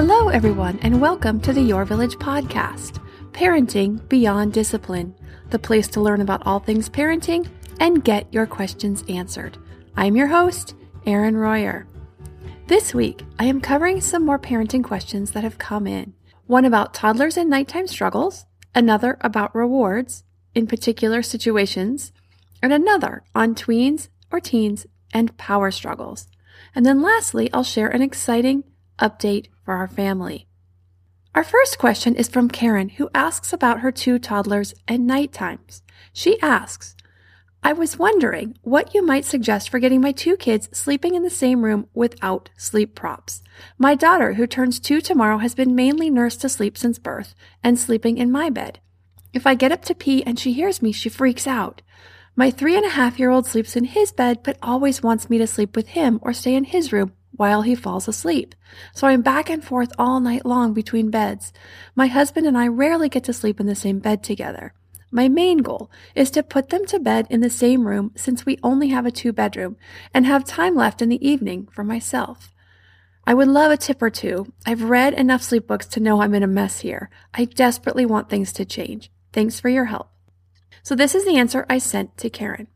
Hello, everyone, and welcome to the Your Village podcast, Parenting Beyond Discipline, the place to learn about all things parenting and get your questions answered. I'm your host, Erin Royer. This week, I am covering some more parenting questions that have come in. One about toddlers and nighttime struggles, another about rewards in particular situations, and another on tweens or teens and power struggles. And then lastly, I'll share an exciting update for our family. Our first question is from Karen, who asks about her two toddlers and night times. She asks, I was wondering what you might suggest for getting my two kids sleeping in the same room without sleep props. My daughter, who turns two tomorrow, has been mainly nursed to sleep since birth and sleeping in my bed. If I get up to pee and she hears me, she freaks out. My three and a half year old sleeps in his bed, but always wants me to sleep with him or stay in his room while he falls asleep. So I'm back and forth all night long between beds. My husband and I rarely get to sleep in the same bed together. My main goal is to put them to bed in the same room since we only have a two bedroom and have time left in the evening for myself. I would love a tip or two. I've read enough sleep books to know I'm in a mess here. I desperately want things to change. Thanks for your help. So this is the answer I sent to Karen.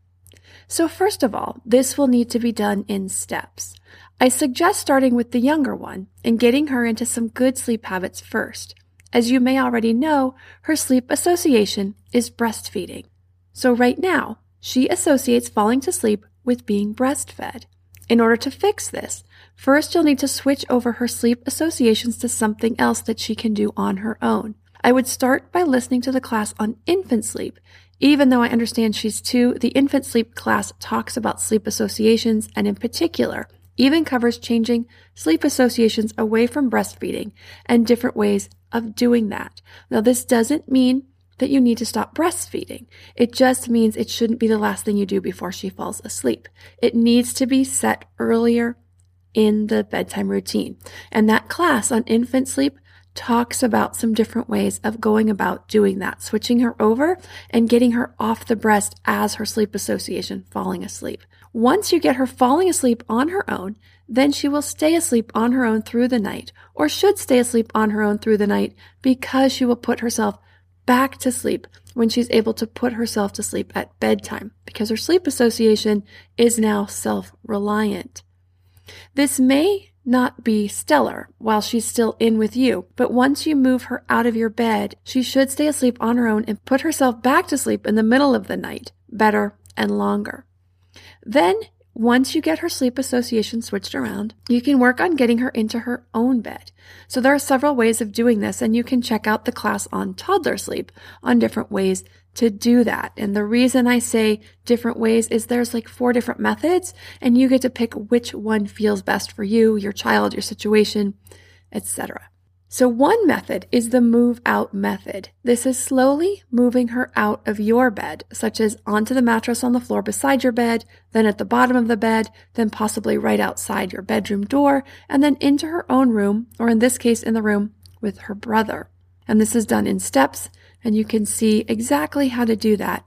So first of all, this will need to be done in steps. I suggest starting with the younger one and getting her into some good sleep habits first. As you may already know, her sleep association is breastfeeding. So right now, she associates falling to sleep with being breastfed. In order to fix this, first you'll need to switch over her sleep associations to something else that she can do on her own. I would start by listening to the class on infant sleep. Even though I understand she's two, the infant sleep class talks about sleep associations and in particular, even covers changing sleep associations away from breastfeeding and different ways of doing that. Now, this doesn't mean that you need to stop breastfeeding. It just means it shouldn't be the last thing you do before she falls asleep. It needs to be set earlier in the bedtime routine. And that class on infant sleep talks about some different ways of going about doing that, switching her over and getting her off the breast as her sleep association falling asleep. Once you get her falling asleep on her own, then she will stay asleep on her own through the night, or should stay asleep on her own through the night because she will put herself back to sleep when she's able to put herself to sleep at bedtime because her sleep association is now self reliant. This may not be stellar while she's still in with you, but once you move her out of your bed, she should stay asleep on her own and put herself back to sleep in the middle of the night better and longer. Then once you get her sleep association switched around, you can work on getting her into her own bed. So there are several ways of doing this, and you can check out the class on toddler sleep on different ways to do that. And the reason I say different ways is there's like four different methods, and you get to pick which one feels best for you, your child, your situation, etc. So one method is the move out method. This is slowly moving her out of your bed, such as onto the mattress on the floor beside your bed, then at the bottom of the bed, then possibly right outside your bedroom door, and then into her own room, or in this case, in the room with her brother. And this is done in steps, and you can see exactly how to do that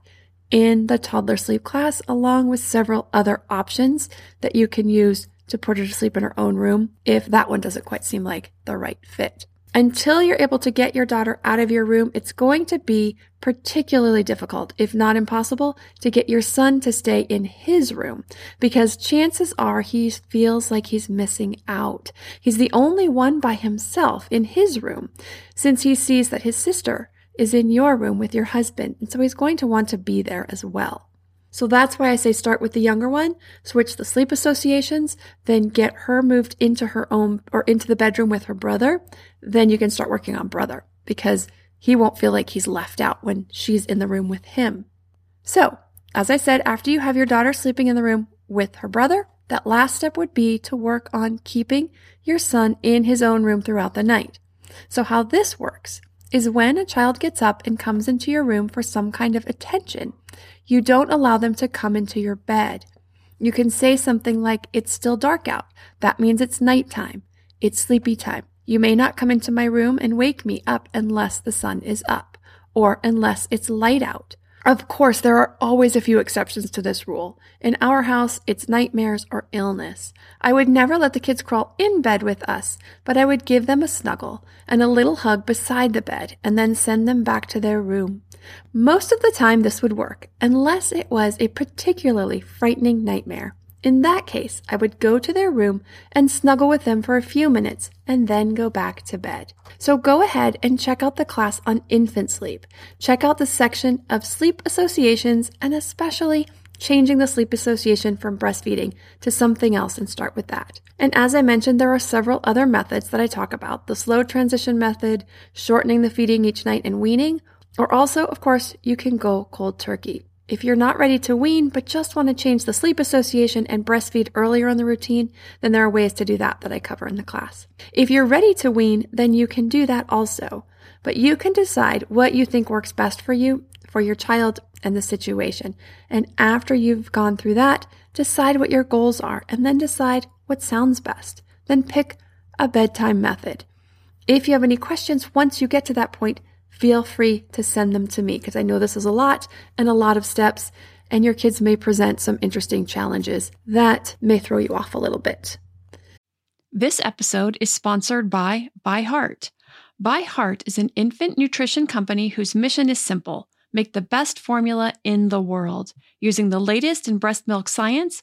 in the toddler sleep class, along with several other options that you can use to put her to sleep in her own room if that one doesn't quite seem like the right fit. Until you're able to get your daughter out of your room, it's going to be particularly difficult, if not impossible, to get your son to stay in his room because chances are he feels like he's missing out. He's the only one by himself in his room since he sees that his sister is in your room with your husband. And so he's going to want to be there as well. So that's why I say start with the younger one, switch the sleep associations, then get her moved into her own or into the bedroom with her brother. Then you can start working on brother because he won't feel like he's left out when she's in the room with him. So, as I said, after you have your daughter sleeping in the room with her brother, that last step would be to work on keeping your son in his own room throughout the night. So, how this works is when a child gets up and comes into your room for some kind of attention, you don't allow them to come into your bed. You can say something like, It's still dark out. That means it's nighttime. It's sleepy time. You may not come into my room and wake me up unless the sun is up or unless it's light out. Of course, there are always a few exceptions to this rule. In our house, it's nightmares or illness. I would never let the kids crawl in bed with us, but I would give them a snuggle and a little hug beside the bed and then send them back to their room. Most of the time, this would work, unless it was a particularly frightening nightmare. In that case, I would go to their room and snuggle with them for a few minutes and then go back to bed. So go ahead and check out the class on infant sleep. Check out the section of sleep associations and especially changing the sleep association from breastfeeding to something else and start with that. And as I mentioned, there are several other methods that I talk about the slow transition method, shortening the feeding each night, and weaning. Or also, of course, you can go cold turkey. If you're not ready to wean, but just want to change the sleep association and breastfeed earlier in the routine, then there are ways to do that that I cover in the class. If you're ready to wean, then you can do that also. But you can decide what you think works best for you, for your child, and the situation. And after you've gone through that, decide what your goals are and then decide what sounds best. Then pick a bedtime method. If you have any questions once you get to that point, feel free to send them to me because I know this is a lot and a lot of steps, and your kids may present some interesting challenges that may throw you off a little bit. This episode is sponsored by ByHeart. By Heart is an infant nutrition company whose mission is simple make the best formula in the world. Using the latest in breast milk science,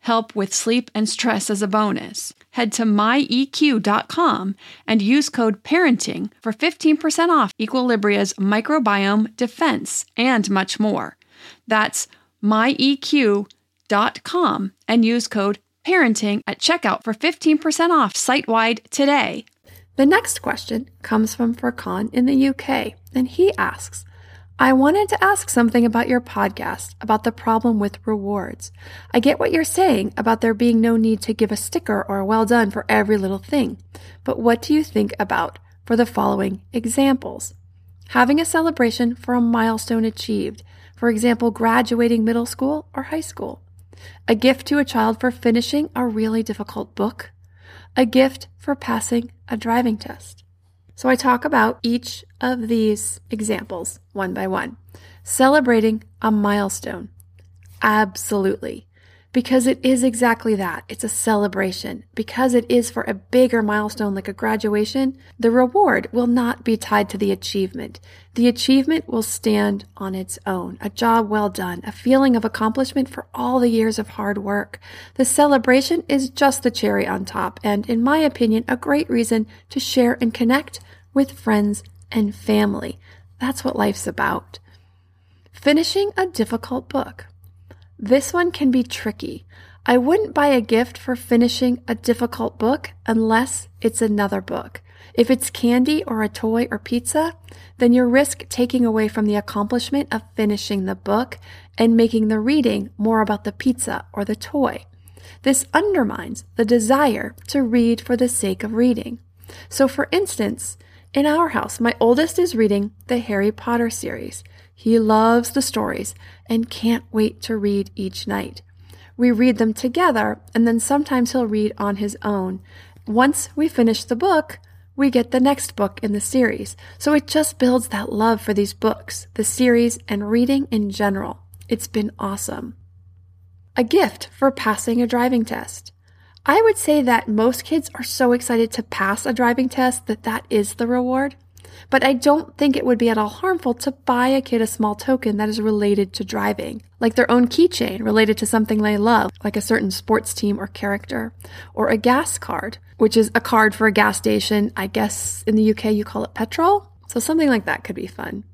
help with sleep and stress as a bonus. Head to myeq.com and use code parenting for 15% off Equilibria's microbiome defense and much more. That's myeq.com and use code parenting at checkout for 15% off site wide today. The next question comes from Furkan in the UK, and he asks, I wanted to ask something about your podcast about the problem with rewards. I get what you're saying about there being no need to give a sticker or a well done for every little thing. But what do you think about for the following examples? Having a celebration for a milestone achieved, for example, graduating middle school or high school. A gift to a child for finishing a really difficult book. A gift for passing a driving test. So I talk about each of these examples one by one. Celebrating a milestone. Absolutely. Because it is exactly that. It's a celebration. Because it is for a bigger milestone like a graduation, the reward will not be tied to the achievement. The achievement will stand on its own. A job well done, a feeling of accomplishment for all the years of hard work. The celebration is just the cherry on top, and in my opinion, a great reason to share and connect with friends and family. That's what life's about. Finishing a difficult book. This one can be tricky. I wouldn't buy a gift for finishing a difficult book unless it's another book. If it's candy or a toy or pizza, then you risk taking away from the accomplishment of finishing the book and making the reading more about the pizza or the toy. This undermines the desire to read for the sake of reading. So, for instance, in our house, my oldest is reading the Harry Potter series. He loves the stories and can't wait to read each night. We read them together, and then sometimes he'll read on his own. Once we finish the book, we get the next book in the series. So it just builds that love for these books, the series, and reading in general. It's been awesome. A gift for passing a driving test. I would say that most kids are so excited to pass a driving test that that is the reward. But I don't think it would be at all harmful to buy a kid a small token that is related to driving, like their own keychain related to something they love, like a certain sports team or character, or a gas card, which is a card for a gas station. I guess in the UK you call it petrol. So something like that could be fun.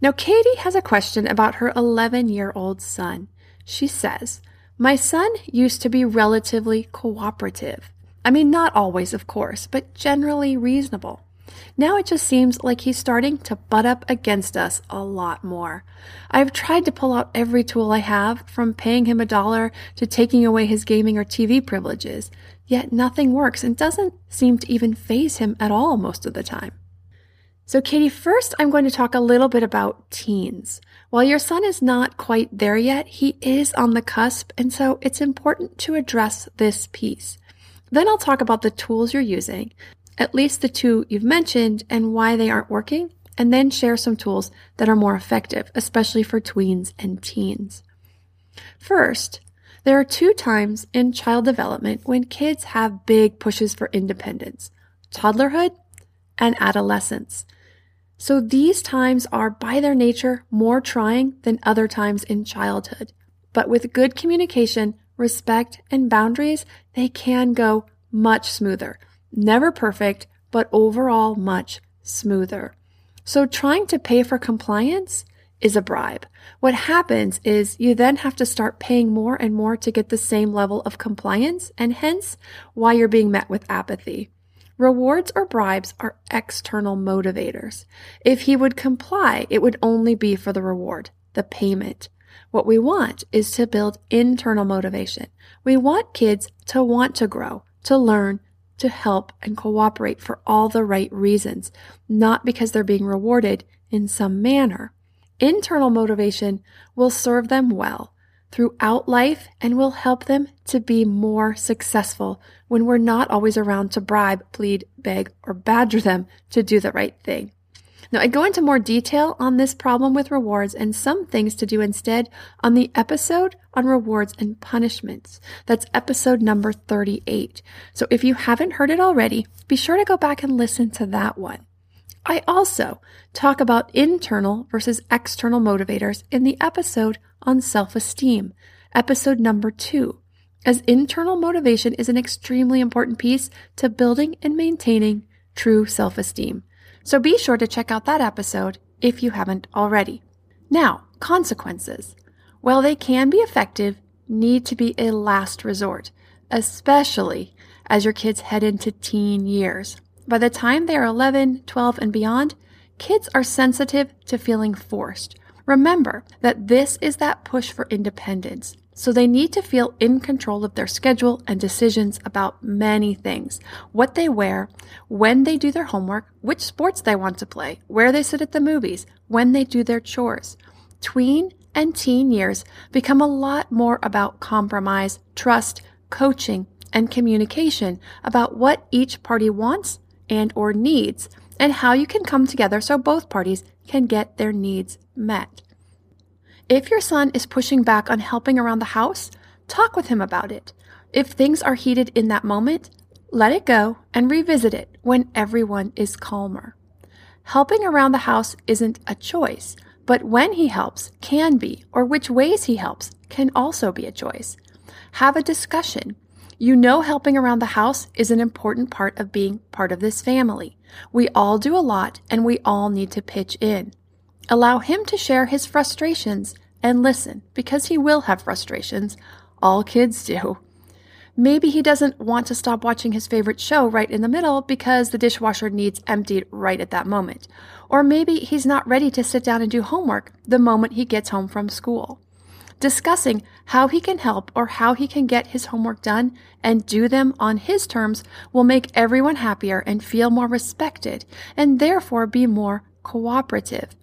Now, Katie has a question about her 11 year old son. She says, my son used to be relatively cooperative. I mean, not always, of course, but generally reasonable. Now it just seems like he's starting to butt up against us a lot more. I've tried to pull out every tool I have, from paying him a dollar to taking away his gaming or TV privileges, yet nothing works and doesn't seem to even faze him at all most of the time. So, Katie, first I'm going to talk a little bit about teens. While your son is not quite there yet, he is on the cusp, and so it's important to address this piece. Then I'll talk about the tools you're using, at least the two you've mentioned, and why they aren't working, and then share some tools that are more effective, especially for tweens and teens. First, there are two times in child development when kids have big pushes for independence toddlerhood and adolescence. So these times are by their nature more trying than other times in childhood. But with good communication, respect, and boundaries, they can go much smoother. Never perfect, but overall much smoother. So trying to pay for compliance is a bribe. What happens is you then have to start paying more and more to get the same level of compliance, and hence why you're being met with apathy. Rewards or bribes are external motivators. If he would comply, it would only be for the reward, the payment. What we want is to build internal motivation. We want kids to want to grow, to learn, to help and cooperate for all the right reasons, not because they're being rewarded in some manner. Internal motivation will serve them well throughout life and will help them to be more successful when we're not always around to bribe, plead, beg, or badger them to do the right thing. Now, I go into more detail on this problem with rewards and some things to do instead on the episode on rewards and punishments. That's episode number 38. So if you haven't heard it already, be sure to go back and listen to that one. I also talk about internal versus external motivators in the episode on self esteem, episode number two, as internal motivation is an extremely important piece to building and maintaining true self esteem. So be sure to check out that episode if you haven't already. Now, consequences. While they can be effective, need to be a last resort, especially as your kids head into teen years. By the time they are 11, 12, and beyond, kids are sensitive to feeling forced. Remember that this is that push for independence. So they need to feel in control of their schedule and decisions about many things. What they wear, when they do their homework, which sports they want to play, where they sit at the movies, when they do their chores. Tween and teen years become a lot more about compromise, trust, coaching, and communication about what each party wants and or needs and how you can come together so both parties can get their needs met. If your son is pushing back on helping around the house, talk with him about it. If things are heated in that moment, let it go and revisit it when everyone is calmer. Helping around the house isn't a choice, but when he helps can be, or which ways he helps can also be a choice. Have a discussion. You know, helping around the house is an important part of being part of this family. We all do a lot and we all need to pitch in. Allow him to share his frustrations and listen because he will have frustrations. All kids do. Maybe he doesn't want to stop watching his favorite show right in the middle because the dishwasher needs emptied right at that moment. Or maybe he's not ready to sit down and do homework the moment he gets home from school. Discussing how he can help or how he can get his homework done and do them on his terms will make everyone happier and feel more respected and therefore be more cooperative.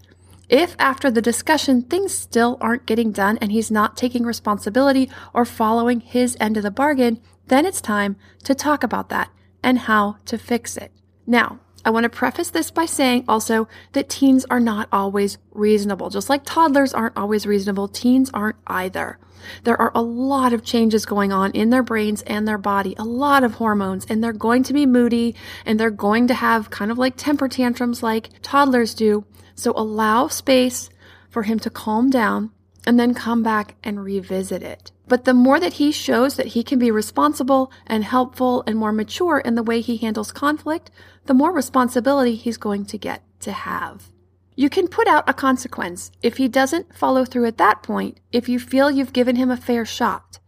If after the discussion things still aren't getting done and he's not taking responsibility or following his end of the bargain, then it's time to talk about that and how to fix it. Now, I want to preface this by saying also that teens are not always reasonable. Just like toddlers aren't always reasonable, teens aren't either. There are a lot of changes going on in their brains and their body, a lot of hormones, and they're going to be moody and they're going to have kind of like temper tantrums like toddlers do. So allow space for him to calm down and then come back and revisit it. But the more that he shows that he can be responsible and helpful and more mature in the way he handles conflict, the more responsibility he's going to get to have. You can put out a consequence if he doesn't follow through at that point if you feel you've given him a fair shot.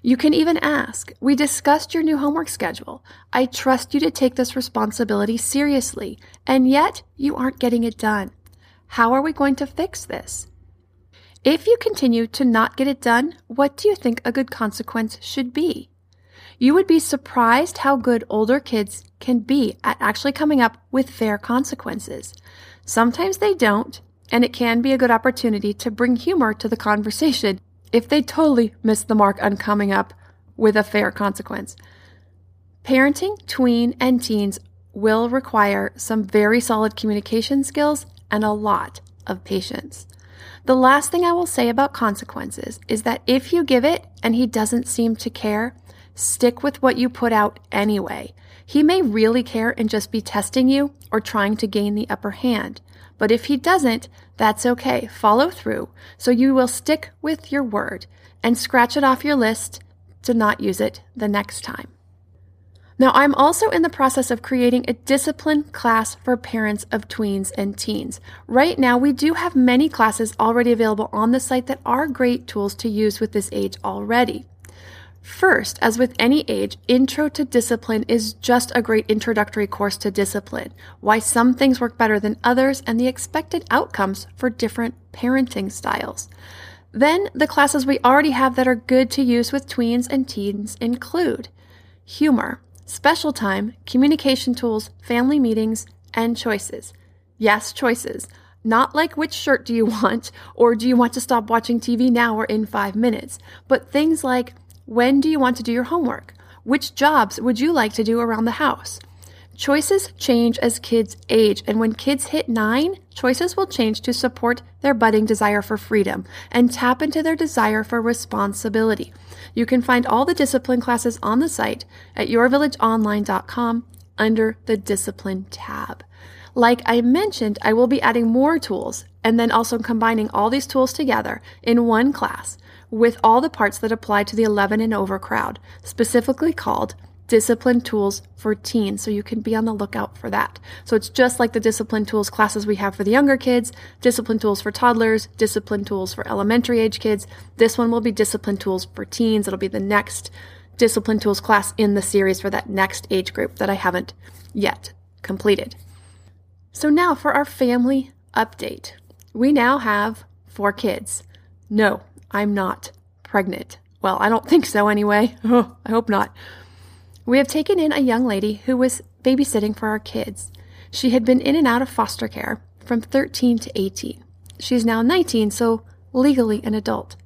You can even ask, We discussed your new homework schedule. I trust you to take this responsibility seriously, and yet you aren't getting it done. How are we going to fix this? If you continue to not get it done, what do you think a good consequence should be? You would be surprised how good older kids can be at actually coming up with fair consequences. Sometimes they don't, and it can be a good opportunity to bring humor to the conversation if they totally miss the mark on coming up with a fair consequence. Parenting tween and teens will require some very solid communication skills and a lot of patience. The last thing I will say about consequences is that if you give it and he doesn't seem to care, stick with what you put out anyway. He may really care and just be testing you or trying to gain the upper hand. But if he doesn't, that's okay. Follow through so you will stick with your word and scratch it off your list to not use it the next time. Now, I'm also in the process of creating a discipline class for parents of tweens and teens. Right now, we do have many classes already available on the site that are great tools to use with this age already. First, as with any age, Intro to Discipline is just a great introductory course to discipline, why some things work better than others, and the expected outcomes for different parenting styles. Then, the classes we already have that are good to use with tweens and teens include humor, special time, communication tools, family meetings, and choices. Yes, choices. Not like which shirt do you want, or do you want to stop watching TV now or in five minutes, but things like when do you want to do your homework? Which jobs would you like to do around the house? Choices change as kids age, and when kids hit nine, choices will change to support their budding desire for freedom and tap into their desire for responsibility. You can find all the discipline classes on the site at yourvillageonline.com under the Discipline tab. Like I mentioned, I will be adding more tools and then also combining all these tools together in one class with all the parts that apply to the 11 and over crowd, specifically called discipline tools for teens. So you can be on the lookout for that. So it's just like the discipline tools classes we have for the younger kids, discipline tools for toddlers, discipline tools for elementary age kids. This one will be discipline tools for teens. It'll be the next discipline tools class in the series for that next age group that I haven't yet completed. So now for our family update. We now have four kids. No, I'm not pregnant. Well, I don't think so anyway. Oh, I hope not. We have taken in a young lady who was babysitting for our kids. She had been in and out of foster care from 13 to 18. She is now 19, so legally an adult.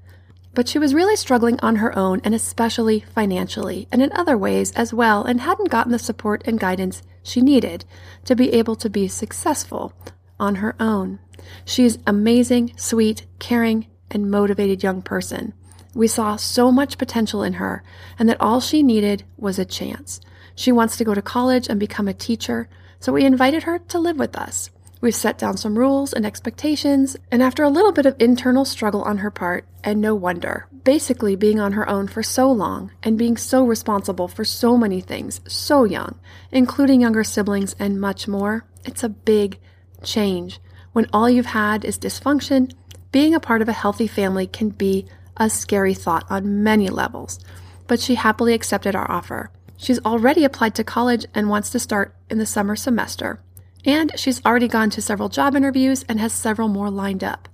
But she was really struggling on her own, and especially financially, and in other ways as well, and hadn't gotten the support and guidance she needed to be able to be successful on her own. She is amazing, sweet, caring, and motivated young person. We saw so much potential in her, and that all she needed was a chance. She wants to go to college and become a teacher, so we invited her to live with us. We've set down some rules and expectations, and after a little bit of internal struggle on her part, and no wonder, basically being on her own for so long and being so responsible for so many things so young, including younger siblings and much more, it's a big change. When all you've had is dysfunction, being a part of a healthy family can be a scary thought on many levels, but she happily accepted our offer. She's already applied to college and wants to start in the summer semester. And she's already gone to several job interviews and has several more lined up.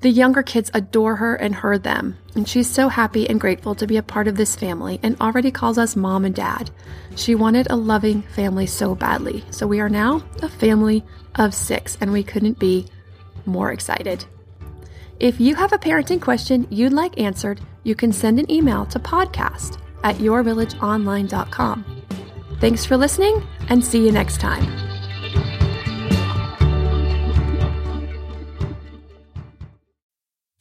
The younger kids adore her and her them, and she's so happy and grateful to be a part of this family and already calls us mom and dad. She wanted a loving family so badly, so we are now a family of six, and we couldn't be more excited. If you have a parenting question you'd like answered, you can send an email to podcast at yourvillageonline.com. Thanks for listening and see you next time.